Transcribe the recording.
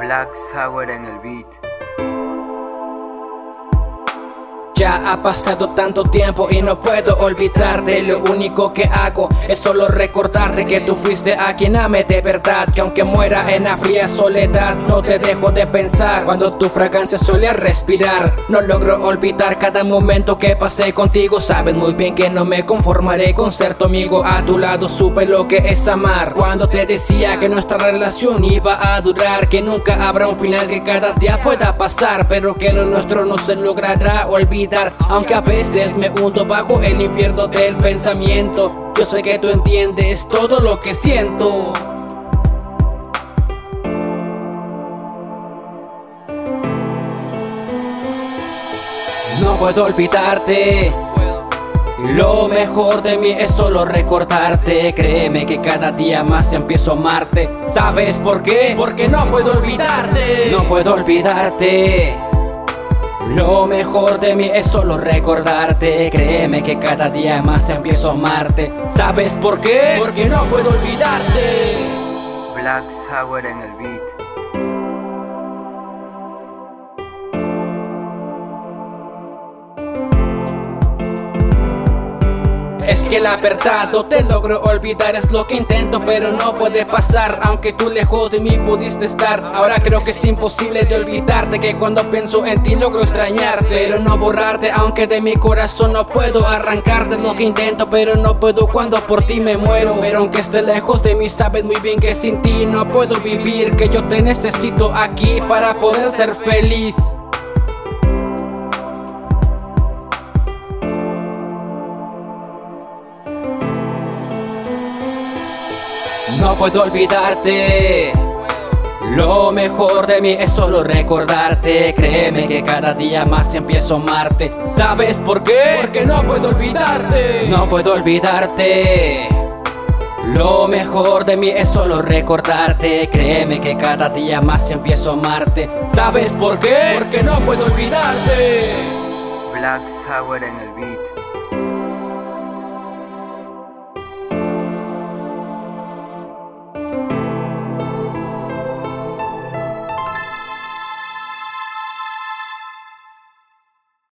Black Sour en el beat. Ya ha pasado tanto tiempo y no puedo olvidarte. Lo único que hago es solo recordarte que tú fuiste a quien ame de verdad. Que aunque muera en la fría soledad no te dejo de pensar. Cuando tu fragancia suele respirar No logro olvidar cada momento que pasé contigo. Sabes muy bien que no me conformaré con ser tu amigo. A tu lado supe lo que es amar. Cuando te decía que nuestra relación iba a durar Que nunca habrá un final que cada día pueda pasar Pero que lo nuestro no se logrará olvidar aunque a veces me hundo bajo el infierno del pensamiento. Yo sé que tú entiendes todo lo que siento. No puedo olvidarte. Lo mejor de mí es solo recordarte Créeme que cada día más empiezo a amarte ¿Sabes por qué? Porque no puedo olvidarte No puedo olvidarte lo mejor de mí es solo recordarte. Créeme que cada día más empiezo a amarte. ¿Sabes por qué? Porque no puedo olvidarte. Black Sour en el beat Es que la verdad no te logro olvidar Es lo que intento pero no puede pasar. Aunque tú lejos de mí pudiste estar Ahora creo que es imposible de olvidarte Que cuando pienso en ti logro extrañarte. Pero no borrarte aunque de mi corazón no puedo arrancarte Es lo que intento pero no puedo cuando por ti me muero. Pero aunque esté lejos de mí sabes muy bien que sin ti no puedo vivir Que yo te necesito aquí para poder ser feliz No puedo olvidarte. Lo mejor de mí es solo recordarte. Créeme que cada día más empiezo a amarte. ¿Sabes por qué? Porque no puedo olvidarte. No puedo olvidarte. Lo mejor de mí es solo recordarte. Créeme que cada día más empiezo a amarte. ¿Sabes por qué? Porque no puedo olvidarte. Black Sour en el beat.